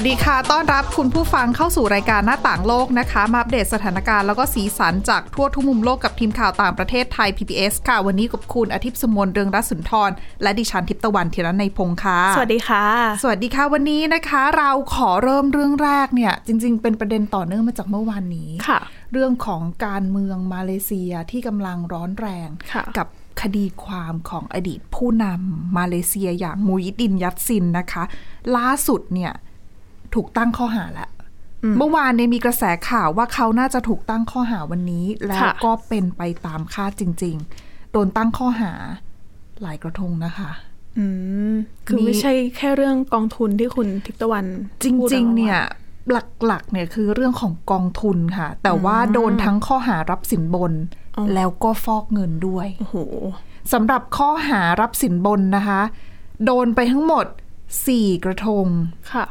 สวัสดีค่ะ ต้อนรับคุณผู้ฟังเข้าสู่รายการหน้าต่างโลกนะคะ มาอัปเดตสถานการณ์แล้วก็สีสันจากทั่วทุกมุมโลกกับทีมข่าวต่างประเทศไทย PBS ค่ะ วันนี้กับคุณอาทิตย์สมนเรืองรัศนทร และดิฉันทิพตะวันธีรนัยพงค์ค่ะ สวัสดีค่ะ สวัสดีค่ะ วันนี้นะคะ เราขอเริ่มเรื่องแรกเนี่ย จริง ๆ เป็นประเด็นต่อเนื่องมาจากเมื่อวานนี้ค่ะ เรื่องของการเมืองมาเลเซียที่กำลังร้อนแรงกับคดีความของอดีตผู้นำมาเลเซียอย่างมูยิดินยัตซินนะคะ ล่าสุดเนี่ย ถูกตั้งข้อหาแล้วเมื่อวานเนี่ยมีกระแสข่าวว่าเขาน่าจะถูกตั้งข้อหาวันนี้ แล้วค่ะก็เป็นไปตามคาดจริง ๆ โดนตั้งข้อหาหลายกระทงนะคะ อืม คือนี่ไม่ใช่แค่เรื่องกองทุนที่คุณทิพย์ตะวันจพูดริงอาๆเนี่ย หลักๆ เนี่ยคือเรื่องของกองทุนค่ะ แต่ว่าโดนทั้งข้อหารับสินบนอ๋อแล้วก็ฟอกเงินด้วยโอ้โหสำหรับข้อหารับสินบนนะคะ โดนไปทั้งหมด4กระทงค่ะ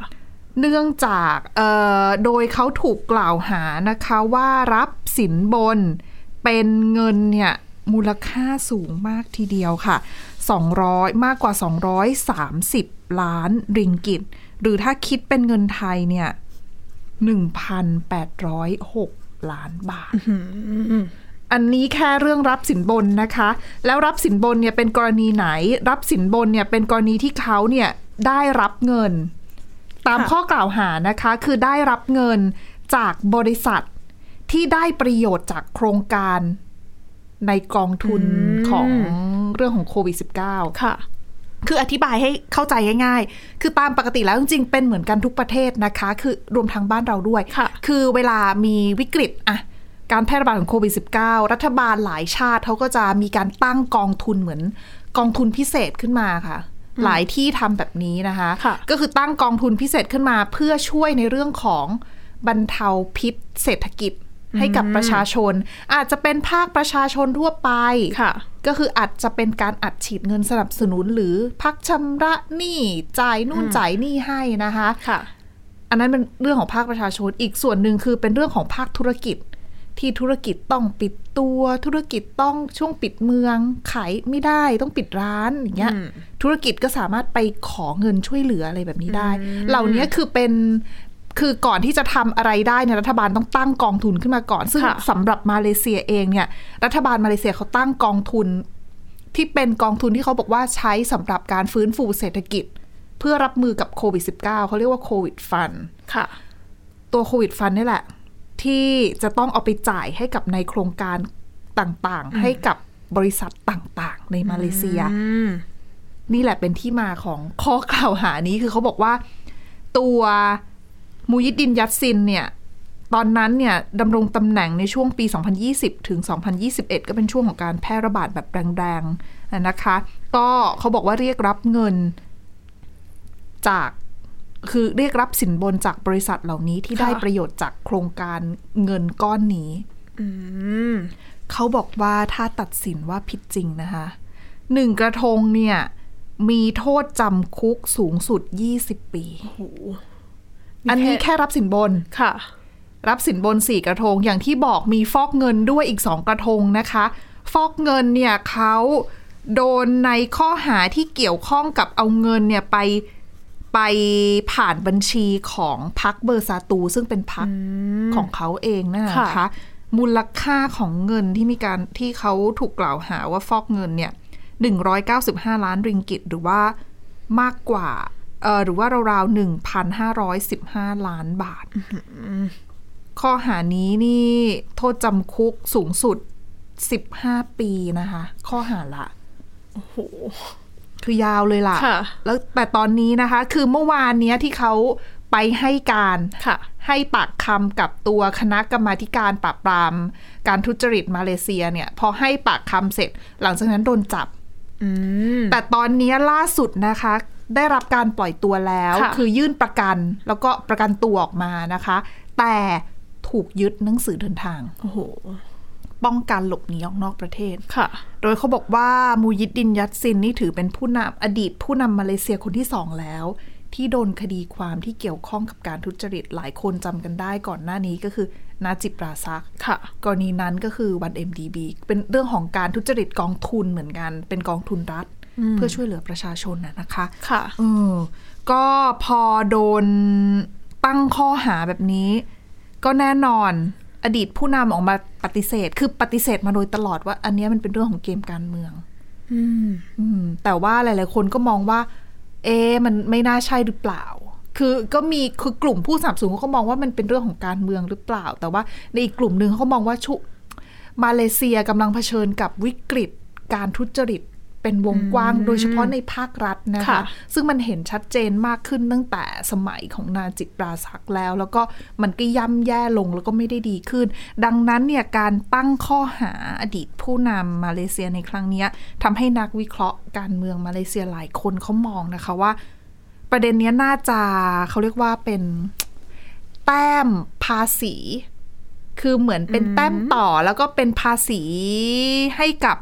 เนื่องจากเอ่อโดยเขาถูกกล่าวหานะคะว่ารับสินบนเป็นเงินเนี่ยมูลค่าสูงมากทีเดียวค่ะ 200 มากกว่า 230 ล้านริงกิต หรือถ้าคิดเป็นเงินไทยเนี่ย 1,806 ล้านบาท อันนี้แค่เรื่องรับสินบนนะคะ แล้วรับสินบนเนี่ยเป็นกรณีไหน รับสินบนเนี่ยเป็นกรณีที่เขาเนี่ยได้รับเงิน ตามค่ะข้อกล่าวหานะคะ คือได้รับเงินจากบริษัทที่ได้ประโยชน์จากโครงการในกองทุนของเรื่องของโควิด -19 ค่ะ คืออธิบายให้เข้าใจง่ายๆ คือตามปกติแล้วจริงๆ เป็นเหมือนกันทุกประเทศนะคะ คือรวมทั้งบ้านเราด้วยค่ะคือเวลามีวิกฤตอะการแพร่ระบาดของโควิด -19 รัฐบาลหลายชาติเขาก็จะมีการตั้งกองทุนเหมือนกองทุนพิเศษขึ้นมาค่ะ หลายที่ทำแบบนี้นะคะค่ะก็คือตั้งกองทุนพิเศษขึ้นมาเพื่อช่วยในเรื่องของบรรเทาพิษเศรษฐกิจให้กับประชาชน อาจจะเป็นภาคประชาชนทั่วไปค่ะ ก็คืออาจจะเป็นการอัดฉีดเงินสนับสนุนหรือพักชำระหนี้จ่ายนู่นจ่ายนี่ให้นะคะค่ะ อันนั้นเป็นเรื่องของภาคประชาชนอีกส่วนหนึ่งคือเป็นเรื่องของภาคธุรกิจ ที่ธุรกิจต้องปิดตัวธุรกิจต้องช่วงปิดเมือง ขายไม่ได้ต้องปิดร้านอย่างเงี้ยอืมธุรกิจก็สามารถไปขอเงินช่วยเหลืออะไรแบบนี้ได้ เหล่านี้คือเป็นคือก่อนที่จะทำอะไรได้เนี่ยรัฐบาลต้องตั้งกองทุนขึ้นมาก่อน ซึ่งค่ะสำหรับมาเลเซียเองเนี่ย รัฐบาลมาเลเซียเขาตั้งกองทุน ที่เป็นกองทุนที่เขาบอกว่าใช้สำหรับการฟื้นฟูเศรษฐกิจ เพื่อรับมือกับโควิด -19 เขาเรียกว่าโควิดฟันค่ะ ตัวโควิดฟันนี่แหละ ที่จะต้องเอาไปจ่ายให้กับในโครงการต่างๆ ให้กับบริษัทต่างๆ ในมาเลเซียอืมนี่แหละเป็นที่มาของข้อกล่าวหานี้คือเขาบอกว่า ตัวมูยิดดินยัตซินเนี่ยตอนนั้นเนี่ยดำรงตำแหน่งในช่วงปี 2020 ถึง 2021 ก็เป็นช่วงของการแพร่ระบาดแบบแรงๆนะคะ ก็เขาบอกว่าเรียกรับเงินจาก คือเรียกรับสินบนจากบริษัทเหล่านี้ที่ค่ะได้ประโยชน์จากโครงการเงินก้อนนี้อืมเขาบอกว่าถ้าตัดสินว่าผิดจริงนะคะหนึ่งกระทงเนี่ย มีโทษจำคุกสูงสุด20ปีโอ้โหอันนี้แค่รับสินบนค่ะ รับสินบนสี่กระทงอย่างที่บอกมีฟอกเงินด้วยอีกสองกระทงนะคะ ฟอกเงินเนี่ยเขาโดนในข้อหาที่เกี่ยวข้องกับเอาเงินเนี่ยไป ไปผ่านบัญชีของพักเบอร์ซาตู ซึ่งเป็นพักของเขาเองนะคะค่ะมูลค่าของเงินที่มีการที่เขาถูกกล่าวหาว่าฟอกเงินเนี่ย195 ล้านริงกิต หรือว่ามากกว่าเออหรือว่าราวๆ1,515ล้านบาท ข้อหานี้นี่โทษจำคุกสูงสุด15ปีนะคะ ข้อหาละ โอ้โห คือยาวเลยล่ะค่ะแล้วแต่ตอนนี้นะคะ คือเมื่อวานเนี้ยที่เขาไปให้การค่ะให้ปากคำกับตัวคณะกรรมาธิการปราบปราม การทุจริตมาเลเซียเนี่ย พอให้ปากคำเสร็จ หลังจากนั้นโดนจับอืมแต่ตอนนี้ล่าสุดนะคะ ได้รับการปล่อยตัวแล้วค่ะคือยื่นประกันแล้วก็ประกันตัวออกมานะคะ แต่ถูกยึดหนังสือเดินทาง โอ้โห ป้องกันหลบหนีออกนอกประเทศค่ะ โดยเขาบอกว่ามูยิดดินยัตซินนี่ถือเป็นผู้นำอดีตผู้นำมาเลเซียคนที่สองแล้ว ที่โดนคดีความที่เกี่ยวข้องกับการทุจริตหลายคนจำกันได้ก่อนหน้านี้ก็คือนาจิปราซักค่ะ กรณีนั้นก็คือวัน MDB เป็นเรื่องของการทุจริตกองทุนเหมือนกัน เป็นกองทุนรัฐ เพื่อช่วยเหลือประชาชนนะนะคะค่ะเออก็พอโดนตั้งข้อหาแบบนี้ ก็แน่นอน อดีตผู้นำออกมาปฏิเสธ คือปฏิเสธมาโดยตลอดว่า อันเนี้ยมันเป็นเรื่องของเกมการเมืองอืมอืมแต่ว่าหลาย ๆ คนก็มองว่า เอ๊ะมันไม่น่าใช่หรือเปล่า คือก็มีคือกลุ่มผู้สนับสนุนเขาก็มองว่ามันเป็นเรื่องของการเมืองหรือเปล่า แต่ว่าในอีกกลุ่มหนึ่งเขาก็มองว่าชุ มาเลเซียกำลังเผชิญกับวิกฤตการทุจริต เป็นวงกว้างโดยเฉพาะในภาครัฐนะคะค่ะซึ่งมันเห็นชัดเจนมากขึ้นตั้งแต่สมัยของนาจิปราศักดิ์แล้ว แล้วก็มันก็ย่ำแย่ลงแล้วก็ไม่ได้ดีขึ้น ดังนั้นเนี่ยการตั้งข้อหาอดีตผู้นำมาเลเซียในครั้งเนี้ยทำให้นักวิเคราะห์การเมืองมาเลเซียหลายคนเขามองนะคะว่า ประเด็นเนี้ยน่าจะเขาเรียกว่าเป็นแต้มภาษี คือเหมือนเป็นแต้มต่อแล้วก็เป็นภาษีให้กับ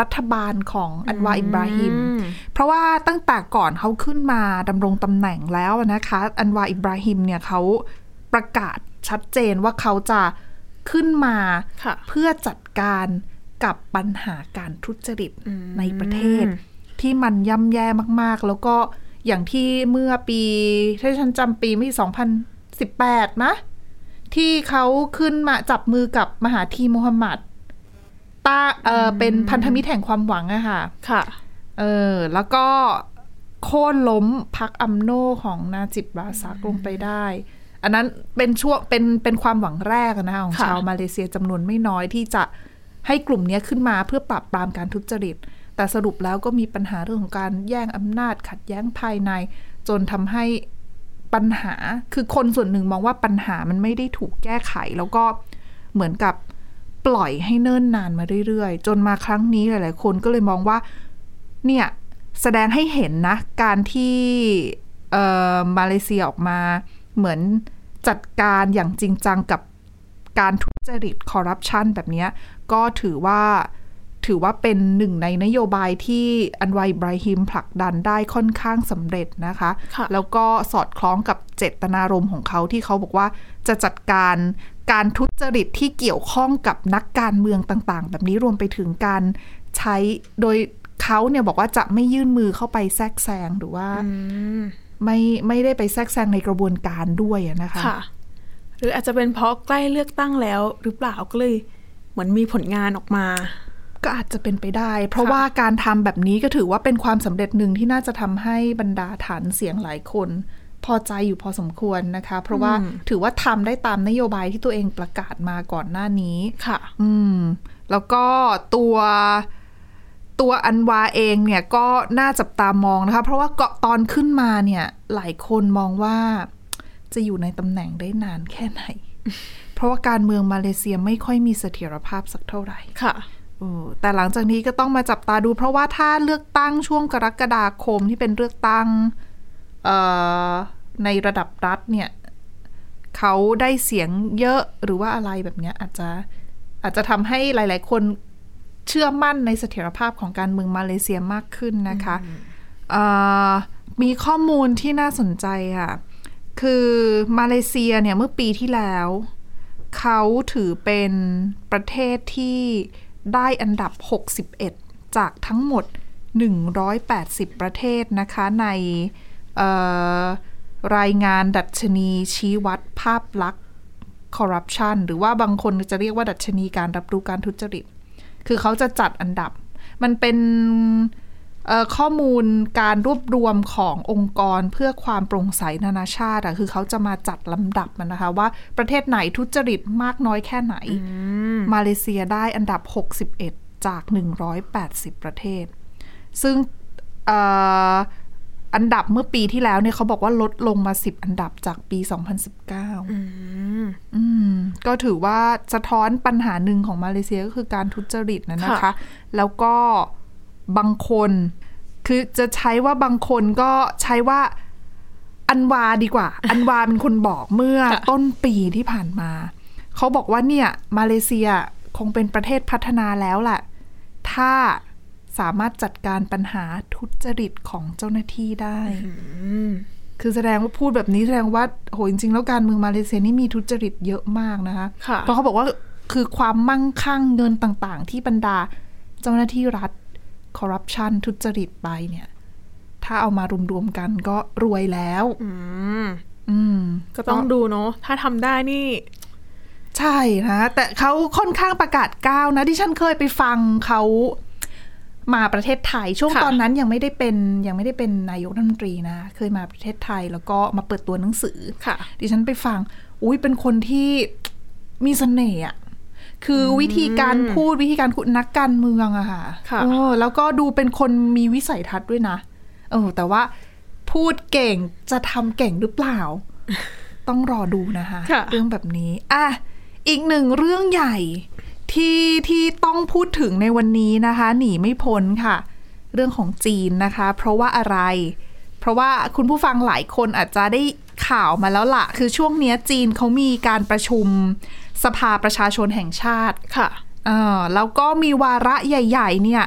รัฐบาลของอันวาอิบราฮิมอืมเพราะว่าตั้งแต่ก่อนเขาขึ้นมาดำรงตำแหน่งแล้วนะคะ อันวาอิบราฮิมเนี่ยเขาประกาศชัดเจนว่าเขาจะขึ้นมาค่ะเพื่อจัดการกับปัญหาการทุจริตในประเทศ ที่มันย่ำแย่มากๆ แล้วก็อย่างที่เมื่อปีถ้าฉันจำปีไม่2018นะที่เขาขึ้นมาจับมือกับมหาธีมูฮัมหมัด ตาเออเป็นพันธมิตรแห่งความหวังอะค่ะ ค่ะ เออ แล้วก็โค่นล้มพักอัมโนของนาจิบบราซักลงไปได้ อันนั้นเป็นช่วงเป็นเป็นความหวังแรกนะของค่ะชาวมาเลเซียจำนวนไม่น้อยที่จะให้กลุ่มเนี้ยขึ้นมาเพื่อปราบปรามการทุจริต แต่สรุปแล้วก็มีปัญหาเรื่องของการแย่งอำนาจขัดแย้งภายใน จนทำให้ปัญหาคือคนส่วนหนึ่งมองว่าปัญหามันไม่ได้ถูกแก้ไข แล้วก็เหมือนกับ ปล่อยให้เนิ่นนานมาเรื่อยๆ จนมาครั้งนี้หลายๆ คนก็เลยมองว่าเนี่ยแสดงให้เห็นนะ การที่มาเลเซียออกมาเหมือนจัดการอย่างจริงจังกับการทุจริตคอร์รัปชันแบบนี้ก็ถือว่าถือว่าเป็นหนึ่งในนโยบายที่อันวาอิบราฮิมผลักดันได้ค่อนข้างสำเร็จนะคะคะ แล้วก็สอดคล้องกับเจตนารมณ์ของเขาที่เขาบอกว่าจะจัดการ การทุจริตที่เกี่ยวข้องกับนักการเมืองต่าง ๆ แบบนี้รวมไปถึงการใช้โดยเขาเนี่ยบอกว่าจะไม่ยื่นมือเข้าไปแทรกแซงหรือว่าอืมไม่ไม่ได้ไปแทรกแซงในกระบวนการด้วยอะนะคะค่ะหรืออาจจะเป็นเพราะใกล้เลือกตั้งแล้ว หรือเปล่าก็เลยเหมือนมีผลงานออกมา ก็อาจจะเป็นไปได้ เพราะค่ะว่าการทำแบบนี้ก็ถือว่าเป็นความสำเร็จหนึ่งที่น่าจะทำให้บรรดาฐานเสียงหลายคน พอใจอยู่พอสมควรนะคะ เพราะว่าถือว่าทำได้ตามนโยบายที่ตัวเองประกาศมาก่อนหน้านี้ค่ะ อืม แล้วก็ตัวตัวอันวาเองเนี่ยก็น่าจับตามองนะคะ เพราะว่าเกาะตอนขึ้นมาเนี่ย หลายคนมองว่าจะอยู่ในตำแหน่งได้นานแค่ไหน เพราะว่าการเมืองมาเลเซียไม่ค่อยมีเสถียรภาพสักเท่าไหร่ค่ะเออแต่หลังจากนี้ก็ต้องมาจับตาดู เพราะว่าถ้าเลือกตั้งช่วงกรกฎาคมที่เป็นเลือกตั้งเอ่อ ในระดับรัฐเนี่ยเขาได้เสียงเยอะหรือว่าอะไรแบบเนี้ยอาจจะอาจจะทำให้หลาย ๆ คนเชื่อมั่นในเสถียรภาพของการเมืองมาเลเซียมากขึ้นนะคะเอ่อมีข้อมูลที่น่าสนใจค่ะ คือมาเลเซียเนี่ยเมื่อปีที่แล้ว เขาถือเป็นประเทศที่ได้อันดับ 61 จากทั้งหมด 180 ประเทศนะคะในเอ่อ รายงานดัชนีชี้วัดภาพลักษณ์คอร์รัปชันหรือว่าบางคนจะเรียกว่าดัชนีการรับรู้การทุจริต คือเขาจะจัดอันดับ มันเป็นเอ่อข้อมูลการรวบรวมขององค์กรเพื่อความโปร่งใสนานาชาติอะคือเขาจะมาจัดลำดับมันนะคะ ว่าประเทศไหนทุจริตมากน้อยแค่ไหน มาเลเซียได้อันดับ 61 จาก 180 ประเทศ ซึ่งเอ่ออันดับเมื่อปีที่แล้วเนี่ยเขาบอกว่าลดลงมา 10 อันดับจากปี 2019อืมอืมก็ถือว่าสะท้อนปัญหาหนึ่งของมาเลเซียก็คือการทุจริตนะนะคะค่ะแล้วก็บางคน คือจะใช้ว่าบางคนก็ใช้ว่าอันวาดีกว่า อันวาเป็นคนบอกเมื่อค่ะต้นปีที่ผ่านมา เขาบอกว่าเนี่ย มาเลเซียคงเป็นประเทศพัฒนาแล้วแหละ ถ้า สามารถจัดการปัญหาทุจริตของเจ้าหน้าที่ได้อืมคือแสดงว่าพูดแบบนี้แสดงว่าโหจริงๆ แล้วการเมืองมาเลเซียนี่มีทุจริตเยอะมากนะคะค่ะเพราะเขาบอกว่าคือความมั่งคั่งเงินต่างๆ ที่บรรดาเจ้าหน้าที่รัฐคอร์รัปชันทุจริตไปเนี่ย ถ้าเอามารวมๆกันก็รวยแล้ว อืมอืม ก็ต้องดูเนาะถ้าทำได้นี่ ใช่นะ แต่เขาค่อนข้างประกาศก้าวนะที่ฉันเคยไปฟังเขา มาประเทศไทยช่วงค่ะตอนนั้นยังไม่ได้เป็นยังไม่ได้เป็นนายกรัฐมนตรีนะ เคยมาประเทศไทยแล้วก็มาเปิดตัวหนังสือค่ะดิฉันไปฟัง อุ้ยเป็นคนที่มีเสน่ห์อะคืออวิธีการพูดวิธีการคุยนักการเมืองอะค่ะค่ะเออแล้วก็ดูเป็นคนมีวิสัยทัศน์ด้วยนะเออแต่ว่าพูดเก่งจะทำเก่งหรือเปล่า ต้องรอดูนะคะค่ะเรื่องแบบนี้อะอีกหนึ่งเรื่องใหญ่ ที่ที่ต้องพูดถึงในวันนี้นะคะ หนีไม่พ้นค่ะ เรื่องของจีนนะคะ เพราะว่าอะไร เพราะว่าคุณผู้ฟังหลายคนอาจจะได้ข่าวมาแล้วล่ะ คือช่วงเนี้ยจีนเขามีการประชุมสภาประชาชนแห่งชาติค่ะเออแล้วก็มีวาระใหญ่ ๆ เนี่ย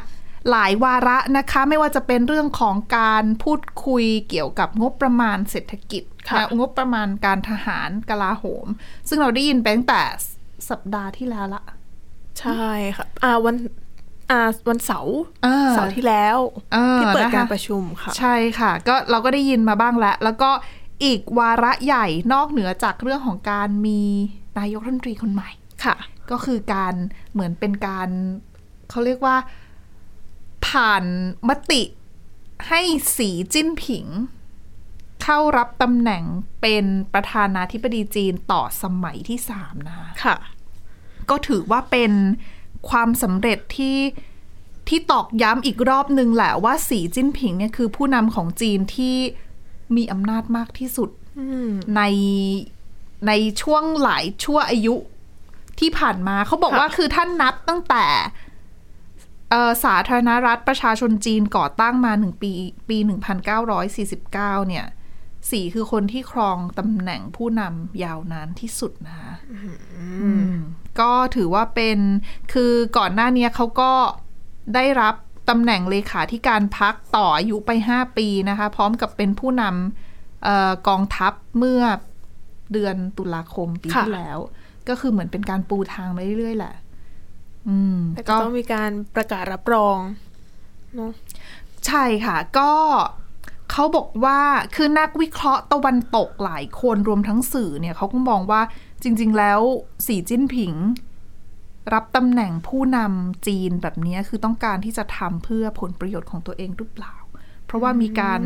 หลายวาระนะคะ ไม่ว่าจะเป็นเรื่องของการพูดคุยเกี่ยวกับงบประมาณเศรษฐกิจค่ะและงบประมาณการทหารกลาโหม ซึ่งเราได้ยินไปตั้งแต่สัปดาห์ที่แล้วละ ใช่ค่ะอ่าวันอ่าวันเสาร์เออเสาร์ที่แล้วเออที่เปิดนะคะการประชุมค่ะ ใช่ค่ะ ก็เราก็ได้ยินมาบ้างแล้ว แล้วก็อีกวาระใหญ่นอกเหนือจากเรื่องของการมีนายกรัฐมนตรีคนใหม่ค่ะ ก็คือการเหมือนเป็นการเขาเรียกว่าผ่านมติให้สีจิ้นผิง เข้ารับตำแหน่งเป็นประธานาธิบดีจีนต่อสมัยที่สามนะคะค่ะ ก็ถือว่าเป็นความสำเร็จที่ที่ตอกย้ำอีกรอบหนึ่งแหละว่าสีจิ้นผิงเนี่ยคือผู้นำของจีนที่มีอำนาจมากที่สุดอืมในในช่วงหลายชั่วอายุที่ผ่านมาเขาบอกค่ะว่าคือท่านนับตั้งแต่เอ่อสาธารณรัฐประชาชนจีนก่อตั้งมาหนึ่งปี ปี 1949 เนี่ย สีคือคนที่ครองตำแหน่งผู้นำยาวนานที่สุดนะคะอืมก็ถือว่าเป็นคือก่อนหน้าเนี้ยเขาก็ได้รับตำแหน่งเลขาธิการพักต่ออายุไป 5 ปีนะคะ พร้อมกับเป็นผู้นำเออกองทัพเมื่อเดือนตุลาคมปีค่ะที่แล้ว ก็คือเหมือนเป็นการปูทางมาเรื่อยๆแหละอืมแต่ก็ต้องมีการประกาศรับรองเนาะใช่ค่ะ ก็ เขาบอกว่าคือนักวิเคราะห์ตะวันตกหลายคนรวมทั้งสื่อเนี่ยเขาก็มองว่าจริง ๆ แล้วสีจิ้นผิง รับตำแหน่งผู้นำจีนแบบนี้คือต้องการที่จะทำเพื่อผลประโยชน์ของตัวเองหรือเปล่า เพราะว่ามีการ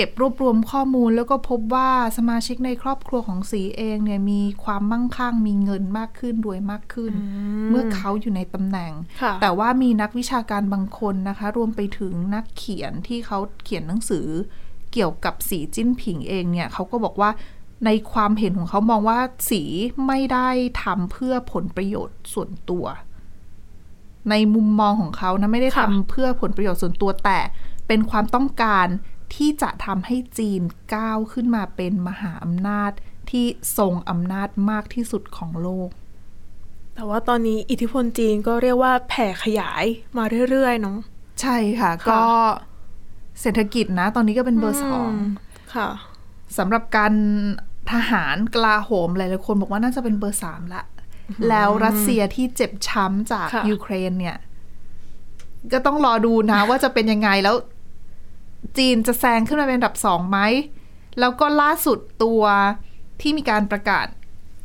ก็บรวบรวมข้อมูลแล้วก็พบว่าสมาชิกในครอบครัวของสีเองเนี่ยมีความมั่งคั่งมีเงินมากขึ้นรวยมากขึ้น เมื่อเขาอยู่ในตำแหน่งค่ะแต่ว่ามีนักวิชาการบางคนนะคะ รวมไปถึงนักเขียนที่เขาเขียนหนังสือ เกี่ยวกับสีจิ้นผิงเองเนี่ยเขาก็บอกว่าในความเห็นของเขามองว่าสีไม่ได้ทำเพื่อผลประโยชน์ส่วนตัว ในมุมมองของเขานะไม่ได้ค่ะทำเพื่อผลประโยชน์ส่วนตัวแต่เป็นความต้องการ ที่จะทำให้จีนก้าวขึ้นมาเป็นมหาอำนาจที่ทรงอำนาจมากที่สุดของโลก แต่ว่าตอนนี้อิทธิพลจีนก็เรียกว่าแผ่ขยายมาเรื่อยๆเนาะใช่ค่ะค่ะก็เศรษฐกิจนะ ตอนนี้ก็เป็นเบอร์สองมค่ะสำหรับการทหารกลาโหมหลายๆคนบอกว่าน่าจะเป็นเบอร์สามละ แล้วรัสเซียที่เจ็บช้ำจากค่ะยูเครนเนี่ย ก็ต้องรอดูนะว่าจะเป็นยังไงแล้ว จีนจะแซงขึ้นมาเป็นอันดับสองไหม แล้วก็ล่าสุดตัวที่มีการประกาศ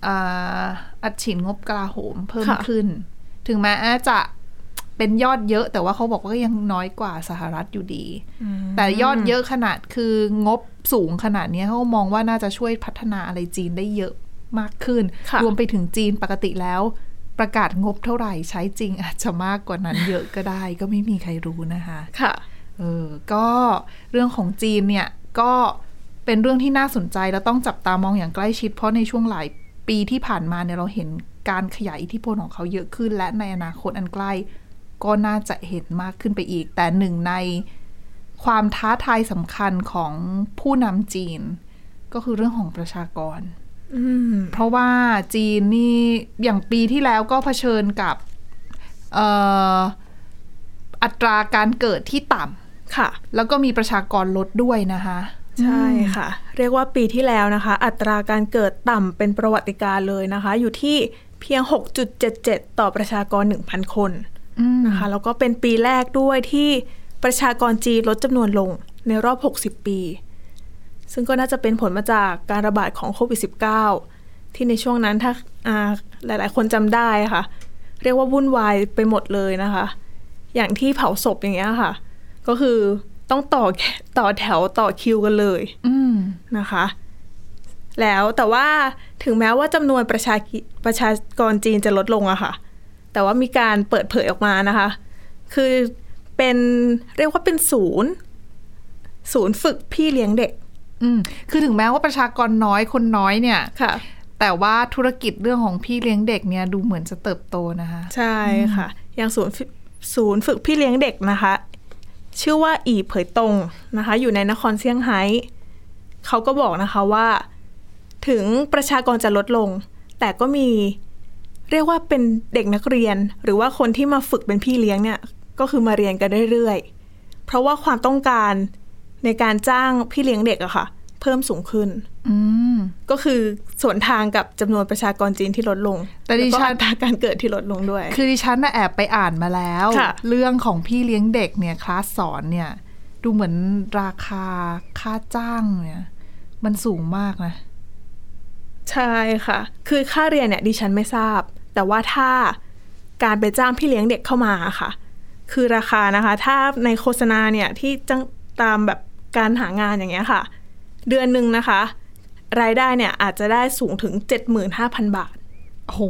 อ่าอัดฉีดงบกลาโหมเพิ่มค่ะขึ้น ถึงแม้จะเป็นยอดเยอะ แต่ว่าเขาบอกว่าก็ยังน้อยกว่าสหรัฐอยู่ดี แต่ยอดเยอะขนาดคืองบสูงขนาดเนี้ยเขามองว่าน่าจะช่วยพัฒนาอะไรจีนได้เยอะมากขึ้นค่ะรวมไปถึงจีนปกติแล้ว ประกาศงบเท่าไหร่ใช้จริงอาจจะมากกว่านั้นเยอะก็ได้ ก็ไม่มีใครรู้นะคะ ค่ะ เออก็เรื่องของจีนเนี่ยก็เป็นเรื่องที่น่าสนใจแล้วต้องจับตามองอย่างใกล้ชิด เพราะในช่วงหลายปีที่ผ่านมาเนี่ยเราเห็นการขยายอิทธิพลของเขาเยอะขึ้น และในอนาคตอันใกล้ ก็น่าจะเห็นมากขึ้นไปอีก แต่หนึ่งในความท้าทายสำคัญของผู้นำจีน ก็คือเรื่องของประชากรอืมเพราะว่าจีนนี่อย่างปีที่แล้วก็เผชิญกับเอ่ออัตราการเกิดที่ต่ำ ค่ะ แล้วก็มีประชากรลดด้วยนะคะ ใช่ค่ะ เรียกว่าปีที่แล้วนะคะ อัตราการเกิดต่ำเป็นประวัติการณ์เลยนะคะ อยู่ที่เพียง 6.77 ต่อประชากร 1,000 คนอืมนะคะแล้วก็เป็นปีแรกด้วยที่ประชากรจีนลดจำนวนลงในรอบ 60 ปี ซึ่งก็น่าจะเป็นผลมาจากการระบาดของโควิด -19 ที่ในช่วงนั้นถ้าอ่าหลาย ๆ คนจำได้ค่ะ เรียกว่าวุ่นวายไปหมดเลยนะคะ อย่างที่เผาศพอย่างเงี้ยค่ะ ก็คือต้องต่อต่อแถวต่อคิวกันเลยอืมนะคะ แล้วแต่ว่าถึงแม้ว่าจำนวนประชากิประชากรจีนจะลดลงอะค่ะ แต่ว่ามีการเปิดเผยออกมานะคะ คือเป็นเรียกว่าเป็นศูนย์ ศูนย์ฝึกพี่เลี้ยงเด็ก อืมคือถึงแม้ว่าประชากรน้อยคนน้อยเนี่ยค่ะ แต่ว่าธุรกิจเรื่องของพี่เลี้ยงเด็กเนี่ยดูเหมือนจะเติบโตนะคะ ใช่ค่ะ อย่างศูนย์ฝึศูนย์ฝึกพี่เลี้ยงเด็กนะคะ ชื่อว่าอีเผยตงนะคะ อยู่ในนครเซี่ยงไฮ้เขาก็บอกนะคะว่า ถึงประชากรจะลดลง แต่ก็มีเรียกว่าเป็นเด็กนักเรียน หรือว่าคนที่มาฝึกเป็นพี่เลี้ยงเนี่ยก็คือมาเรียนกันเรื่อยๆ เพราะว่าความต้องการในการจ้างพี่เลี้ยงเด็กอะค่ะ เพิ่มสูงขึ้นอืมก็คือสวนทางกับจำนวนประชากรจีนที่ลดลง แต่ดิล้วก็ฉันอัตราการเกิดที่ลดลงด้วย คือดิฉันน่ะแอบไปอ่านมาแล้วค่ะเรื่องของพี่เลี้ยงเด็กเนี่ยคลาสสอนเนี่ย ดูเหมือนราคาค่าจ้างเนี่ย มันสูงมากนะ ใช่ค่ะ คือค่าเรียนเนี่ยดิฉันไม่ทราบ แต่ว่าถ้าการไปจ้างพี่เลี้ยงเด็กเข้ามาค่ะ คือราคานะคะ ถ้าในโฆษณาเนี่ยที่จังตามแบบการหางานอย่างเงี้ยค่ะ เดือนหนึ่งนะคะ รายได้เนี่ยอาจจะได้สูงถึง 75,000 บาท โอ้โห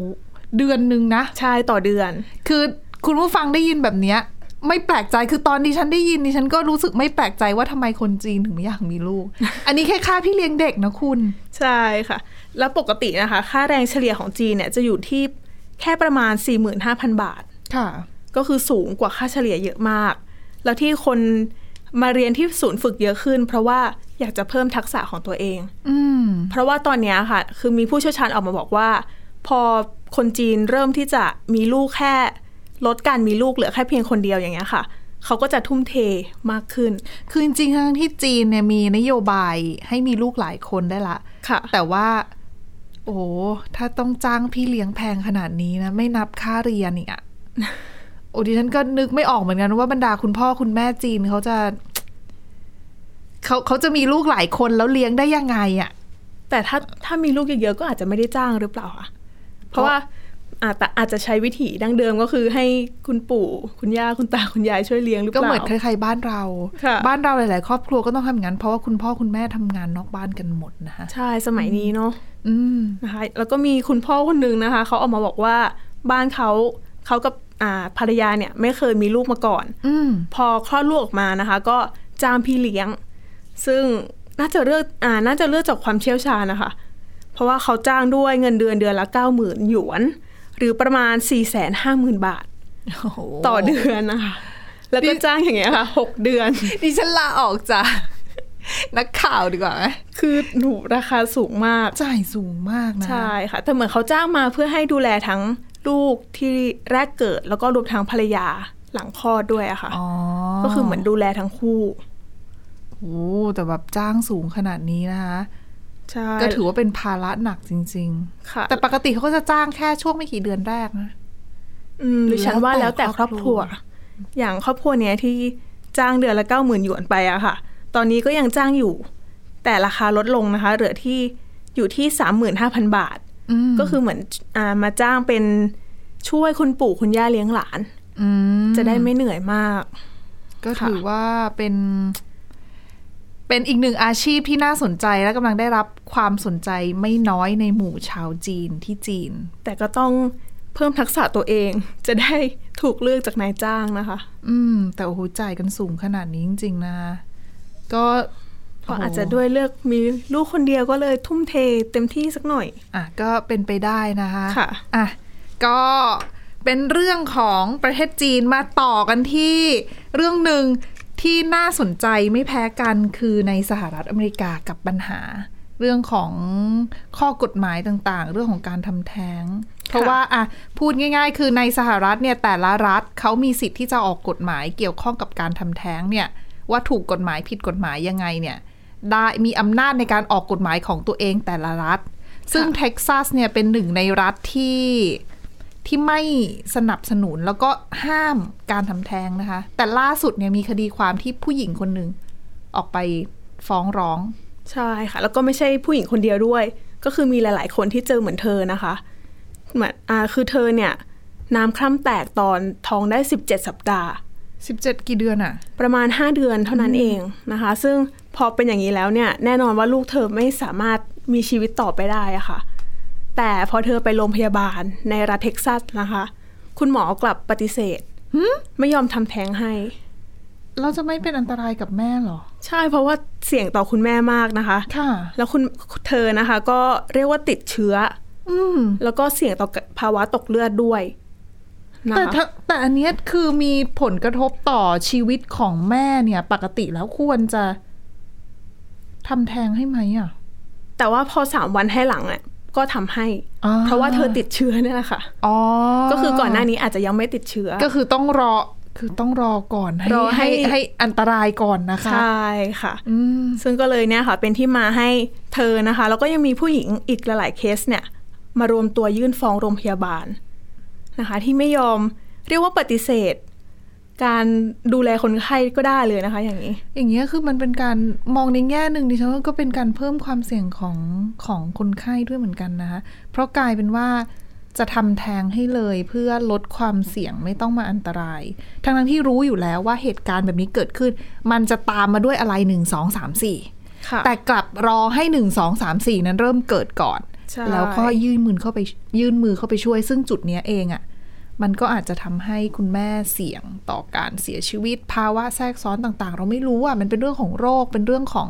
เดือนหนึ่งนะ ใช่ต่อเดือน คือคุณผู้ฟังได้ยินแบบเนี้ยไม่แปลกใจคือตอนดิฉันได้ยินดิฉันก็รู้สึกไม่แปลกใจว่าทำไมคนจีนถึงไม่อยากมีลูก อันนี้แค่ค่าพี่เลี้ยงเด็กนะคุณ ใช่ค่ะ แล้วปกตินะคะ ค่าแรงเฉลี่ยของจีนเนี่ยจะอยู่ที่แค่ประมาณ 45,000 บาท ค่ะ ก็คือสูงกว่าค่าเฉลี่ยเยอะมาก แล้วที่คนมาเรียนที่ศูนย์ฝึกเยอะขึ้น เพราะว่า อยากจะเพิ่มทักษะของตัวเองอืมเพราะว่าตอนเนี้ยค่ะ คือมีผู้เชี่ยวชาญออกมาบอกว่า พอคนจีนเริ่มที่จะมีลูกแค่ ลดการมีลูกเหลือแค่เพียงคนเดียวอย่างเงี้ยค่ะเขาก็จะทุ่มเทมากขึ้น คือจริงๆทั้งที่จีนเนี่ยมีนโยบายให้มีลูกหลายคนได้ละค่ะ แต่ว่า โอ้ถ้าต้องจ้างพี่เลี้ยงแพงขนาดนี้นะ ไม่นับค่าเรียนอีกอะโอ้ดิฉันก็นึกไม่ออกเหมือนกันว่าบรรดาคุณพ่อคุณแม่จีนเขาจะ เขาเขาจะมีลูกหลายคนแล้วเลี้ยงได้ยังไงอะแต่ถ้าถ้ามีลูกเยอะๆก็อาจจะไม่ได้จ้างหรือเปล่าคะเพราะว่าอาจจะอาจจะใช้วิถีดั้งเดิมก็คือให้คุณปู่คุณย่าคุณตาคุณยายช่วยเลี้ยงหรือเปก็ล่าเหมือนใครๆบ้านเราค่ะบ้านเราหลาย ๆ ครอบครัวก็ต้องทำอย่างนั้นเพราะว่าคุณพ่อคุณแม่ทำงานนอกบ้านกันหมดนะคะใช่สมัยนี้เนาะอืมนะคะแล้วก็มีคุณพ่อคนหนึ่งนะคะเขาออกมาบอกว่าบ้านเขาเขากับอ่าภรรยาเนี่ยไม่เคยมีลูกมาก่อนอืมพอคลอดลูกออกมานะคะ ก็จ้างพี่เลี้ยง ซึ่งน่าจะเลือกอ่าน่าจะเลือกจากความเชี่ยวชาญนะคะ เพราะว่าเขาจ้างด้วยเงินเดือนเดือนละเก้าหมื่นหยวน หรือประมาณ4ี่แสนห้าหมื่นบาทโอ้โหต่อเดือนนะคะ แล้วก็จ้างอย่างเงี้ยค่ะหกเดือน ดิฉันลาออกจากนักข่าวดีกว่าไหมคือหนูราคาสูงมาก จ่ายสูงมากนะ ใช่ค่ะ แต่เหมือนเขาจ้างมาเพื่อให้ดูแลทั้งลูกที่แรกเกิด แล้วก็รวมทั้งภรรยาหลังคลอดด้วยอะค่ะอ๋อก็คือเหมือนดูแลทั้งคู่ โอ้แต่แบบจ้างสูงขนาดนี้นะคะใช่ก็ถือว่าเป็นภาระหนักจริงค่ะๆแต่ปกติเขาก็จะจ้างแค่ช่วงไม่กี่เดือนแรกนะอืมดิฉันว่าแล้แล้ววแต่แต่คครรออบบคครัรัววอย่างครอบครัวเนี้ยที่จ้างเดือนละเก้าหมื่นหยวนไปอะค่ะ ตอนนี้ก็ยังจ้างอยู่ แต่ราคาลดลงนะคะ เหลือที่อยู่ที่สามหมื่นห้าพันบาทอืมก็คือเหมือนอ่ามาจ้างเป็นช่วยคุณปู่คุณย่าเลี้ยงหลานอืมจะได้ไม่เหนื่อยมาก ก็ถือว่าเป็น เป็นอีกหนึ่งอาชีพที่น่าสนใจและกำลังได้รับความสนใจไม่น้อยในหมู่ชาวจีนที่จีน แต่ก็ต้องเพิ่มทักษะตัวเอง จะได้ถูกเลือกจากนายจ้างนะคะ อืม แต่โอ้โหจ่ายกันสูงขนาดนี้จริง ๆ นะก็เพราะอาจจะด้วยเลือกมีลูกคนเดียวก็เลยทุ่มเทเต็มที่สักหน่อย อะก็เป็นไปได้นะคะค่ะอะก็เป็นเรื่องของประเทศจีนมาต่อกันที่เรื่องหนึ่ง ที่น่าสนใจไม่แพ้กันคือในสหรัฐอเมริกากับปัญหา เรื่องของข้อกฎหมายต่างๆ เรื่องของการทำแท้ง เพราะว่าอะพูดง่าย ๆ คือในสหรัฐเนี่ยแต่ละรัฐเขามีสิทธิ์ที่จะออกกฎหมายเกี่ยวข้องกับการทำแท้งเนี่ยว่าถูกกฎหมายผิดกฎหมายยังไงเนี่ยได้มีอำนาจในการออกกฎหมายของตัวเองแต่ละรัฐ ซึ่งเท็กซัสเนี่ยเป็นหนึ่งในรัฐที่ ที่ไม่สนับสนุนแล้วก็ห้ามการทำแท้งนะคะ แต่ล่าสุดเนี่ยมีคดีความที่ผู้หญิงคนหนึ่งออกไปฟ้องร้อง ใช่ค่ะ แล้วก็ไม่ใช่ผู้หญิงคนเดียวด้วย ก็คือมีหลาย ๆ คนที่เจอเหมือนเธอนะคะเหมือนอ่าคือเธอเนี่ยน้ำคร่ำแตกตอนท้องได้ 17 สัปดาห์ 17 กี่เดือนอะประมาณ 5 เดือนเท่านั้นเองนะคะ ซึ่งพอเป็นอย่างนี้แล้วเนี่ย แน่นอนว่าลูกเธอไม่สามารถมีชีวิตต่อไปได้อะค่ะ แต่พอเธอไปโรงพยาบาลในรัฐเท็กซัสนะคะ คุณหมอกลับปฏิเสธไม่ยอมทำแท้งให้ เราจะไม่เป็นอันตรายกับแม่เหรอ ใช่เพราะว่าเสี่ยงต่อคุณแม่มากนะคะ ค่ะ แล้วคุณเธอนะคะ ก็เรียกว่าติดเชื้ออืมแล้วก็เสี่ยงต่อภาวะตกเลือดด้วยนะแต่คะถ้าแต่อันเนี้ยคือมีผลกระทบต่อชีวิตของแม่เนี่ย ปกติแล้วควรจะทำแท้งให้ไหมอะ แต่ว่าพอสามวันให้หลังอะ ก็ทำให้อ่าเพราะว่าเธอติดเชื้อเนี่ยแหละค่ะอ๋อก็คือก่อนหน้านี้อาจจะยังไม่ติดเชื้อ ก็คือต้องรอคือต้องรอก่อนให้รอให้ให้ให้อันตรายก่อนนะคะ ใช่ค่ะอืมซึ่งก็เลยเนี่ยค่ะ เป็นที่มาให้เธอนะคะ แล้วก็ยังมีผู้หญิงอีกหลายๆเคสเนี่ย มารวมตัวยื่นฟ้องโรงพยาบาลนะคะ ที่ไม่ยอมเรียกว่าปฏิเสธ การดูแลคนไข้ก็ได้เลยนะคะ อย่างนี้ อย่างเงี้ยคือมันเป็นการมองในแง่หนึ่งดิฉันว่าก็เป็นการเพิ่มความเสี่ยงของของคนไข้ด้วยเหมือนกันนะคะเพราะกลายเป็นว่าจะทำแท้งให้เลยเพื่อลดความเสี่ยงไม่ต้องมาอันตราย ทั้งทั้งๆที่รู้อยู่แล้วว่าเหตุการณ์แบบนี้เกิดขึ้น มันจะตามมาด้วยอะไรหนึ่งสองสามสี่ค่ะแต่กลับรอให้หนึ่งสองสามสี่นั้นเริ่มเกิดก่อนใช่แล้วก็ยื่นมือเข้าไปยื่นมือเข้าไปช่วย ซึ่งจุดเนี้ยเองอะ่ะ มันก็อาจจะทำให้คุณแม่เสี่ยงต่อการเสียชีวิต ภาวะแทรกซ้อนต่างๆ เราไม่รู้อะมันเป็นเรื่องของโรคเป็นเรื่องของ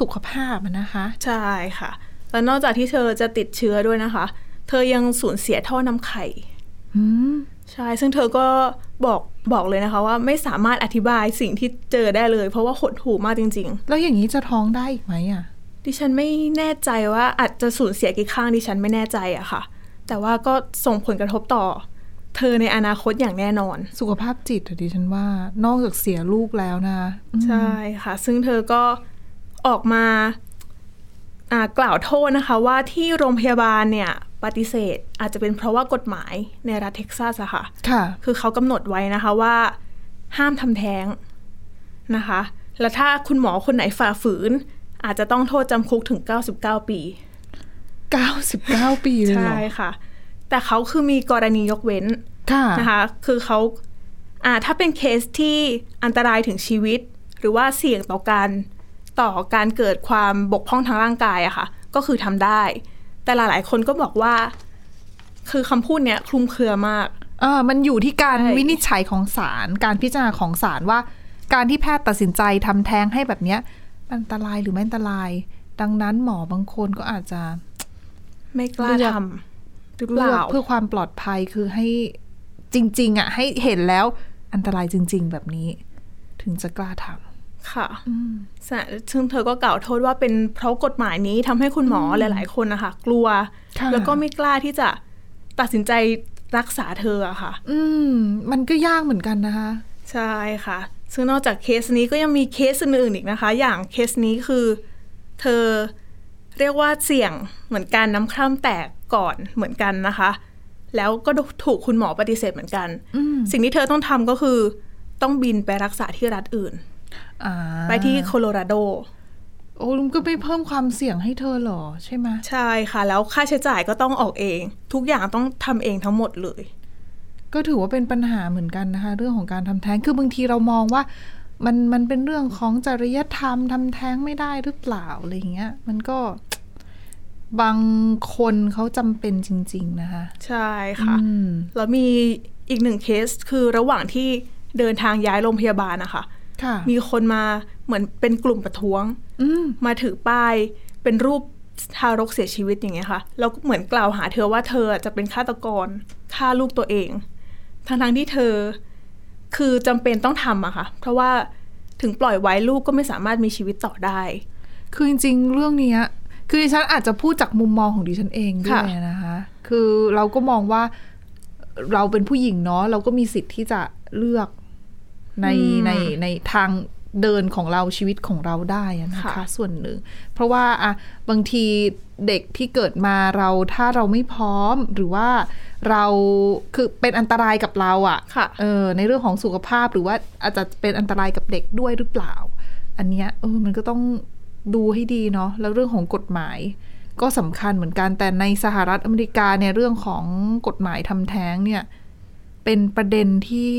สุขภาพอะนะคะ ใช่ค่ะ แล้วนอกจากที่เธอจะติดเชื้อด้วยนะคะ เธอยังสูญเสียท่อนำไข่อืมใช่ ซึ่งเธอก็บอกบอกเลยนะคะ ว่าไม่สามารถอธิบายสิ่งที่เจอได้เลย เพราะว่าหดหูมากจริงแล้วอย่างนี้จะท้องได้อีกไหมอะๆดิฉันไม่แน่ใจว่าอาจจะสูญเสียกี่ข้างดิฉันไม่แน่ใจอะค่ะ แต่ว่าก็ส่งผลกระทบต่อ เธอในอนาคตอย่างแน่นอน สุขภาพจิตอะดิฉันว่านอกจากเสียลูกแล้วนะอืมใช่ค่ะ ซึ่งเธอก็ออกมาอ่ากล่าวโทษนะคะว่าที่โรงพยาบาลเนี่ยปฏิเสธอาจจะเป็นเพราะว่ากฎหมายในรัฐเท็กซัสอะค่ะ ค่ะ คือเขากำหนดไว้นะคะว่า ห้ามทำแท้งนะคะ แล้วถ้าคุณหมอคนไหนฝ่าฝืน อาจจะต้องโทษจำคุกถึง 99 ปี 99 ปีเลยเหรใช่อค่ะ แต่เขาคือมีกรณียกเว้นค่ะนะคะคือเขาอ่าถ้าเป็นเคสที่อันตรายถึงชีวิต หรือว่าเสี่ยงต่อการต่อการเกิดความบกพร่องทางร่างกายอะค่ะ ก็คือทำได้ แต่หลายๆคนก็บอกว่า คือคำพูดเนี้ยคลุมเครือมากเออมันอยู่ที่การใช่วินิจฉัยของศาลการพิจารณาของศาลว่า การที่แพทย์ตัดสินใจทำแท้งให้แบบเนี้ยอันตรายหรือไม่อันตราย ดังนั้นหมอบางคนก็อาจจะ ไม่กล้าเลือกทำ หรือเปเลือกล่าเพื่อความปลอดภัยคือให้จริง ๆ อะ ให้เห็นแล้วอันตรายจริง ๆ แบบนี้ ถึงจะกล้าทค่ะซึ่งเธอก็กล่าวโทษว่าเป็นเพราะกฎหมายนี้ทำให้คุณหมอหลาย ๆ คนนะคะกลัวำค่ะแล้วก็ไม่กล้าที่จะตัดสินใจรักษาเธออะค่ะ อืม มันก็ยากเหมือนกันนะคะ ใช่ค่ะ ซึ่งนอกจากเคสนี้ก็ยังมีเคสอื่นๆอีกนะคะ อย่างเคสนี้คือ เธอเรียกว่าเสี่ยงเหมือนกันน้ำคร่ำแตก ก่อนเหมือนกันนะคะ แล้วก็ถูกคุณหมอปฏิเสธเหมือนกันอืมสิ่งที่เธอต้องทำก็คือ ต้องบินไปรักษาที่รัฐอื่นอ่าไปที่โคโลราโดโอ้ลุงก็ไม่เพิ่มความเสี่ยงให้เธอเหรอใช่ไหมใช่ค่ะ แล้วค่าใช้จ่ายก็ต้องออกเอง ทุกอย่างต้องทำเองทั้งหมดเลย ก็ถือว่าเป็นปัญหาเหมือนกันนะคะ เรื่องของการทำแท้งคือบางทีเรามองว่ามันมันเป็นเรื่องของจริยธรรมทำแท้งไม่ได้หรือเปล่าอะไรเงี้ย มันก็ บางคนเขาจำเป็นจริง ๆ นะคะ ใช่ค่ะอืมแล้วมีอีกหนึ่งเคสคือระหว่างที่เดินทางย้ายโรงพยาบาลนะคะค่ะมีคนมาเหมือนเป็นกลุ่มประท้วงอืมมาถือป้ายเป็นรูปทารกเสียชีวิตอย่างเงี้ยค่ะแล้วก็เหมือนกล่าวหาเธอว่าเธอจะเป็นฆาตกรฆ่าลูกตัวเอง ทั้งๆที่เธอคือจำเป็นต้องทำอะค่ะ เพราะว่าถึงปล่อยไว้ลูกก็ไม่สามารถมีชีวิตต่อได้ คือจริงๆ เรื่องเนี้ย คือดิฉันอาจจะพูดจากมุมมองของดิฉันเองด้วยค่ะนะคะ คือเราก็มองว่าเราเป็นผู้หญิงเนาะเราก็มีสิทธิ์ที่จะเลือกในในในทางเดินของเราชีวิตของเราได้อะนะคะค่ะส่วนหนึ่ง เพราะว่าอะบางทีเด็กที่เกิดมาเราถ้าเราไม่พร้อมหรือว่าเราคือเป็นอันตรายกับเราอะค่ะเออในเรื่องของสุขภาพหรือว่าอาจจะเป็นอันตรายกับเด็กด้วยหรือเปล่า อันเนี้ยเออมันก็ต้อง ดูให้ดีเนาะแล้วเรื่องของกฎหมาย ก็สำคัญเหมือนกันแต่ในสหรัฐอเมริกาเนี่ยเรื่องของกฎหมายทำแท้งเนี่ยเป็นประเด็นที่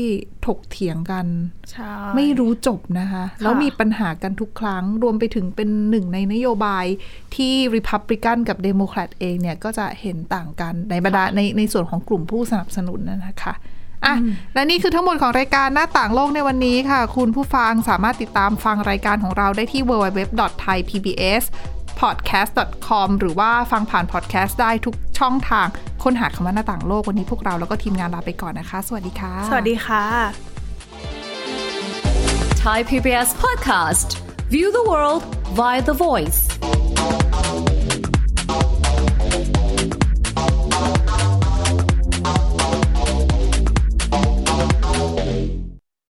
ถกเถียงกันใช่ไม่รู้จบนะคะ แล้วมีปัญหากันทุกครั้ง รวมไปถึงเป็นหนึ่งในนโยบายที่ Republican กับ Democrat เองเนี่ย ก็จะเห็นต่างกันในบรรดาในในส่วนของกลุ่มผู้สนับสนุนนะนะคะ อะและนี่คือทั้งหมดของรายการหน้าต่างโลกในวันนี้ค่ะ คุณผู้ฟังสามารถติดตามฟังรายการของเราได้ที่ www.thaipbs podcast.com หรือว่าฟังผ่านพอดแคสต์ได้ทุกช่องทาง ค้นหาคำว่าหน้าต่างโลกวันนี้พวกเราแล้วก็ทีมงานลาไปก่อนนะคะ สวัสดีค่ะ สวัสดีค่ะ Thai PBS podcast. View the world via the voice.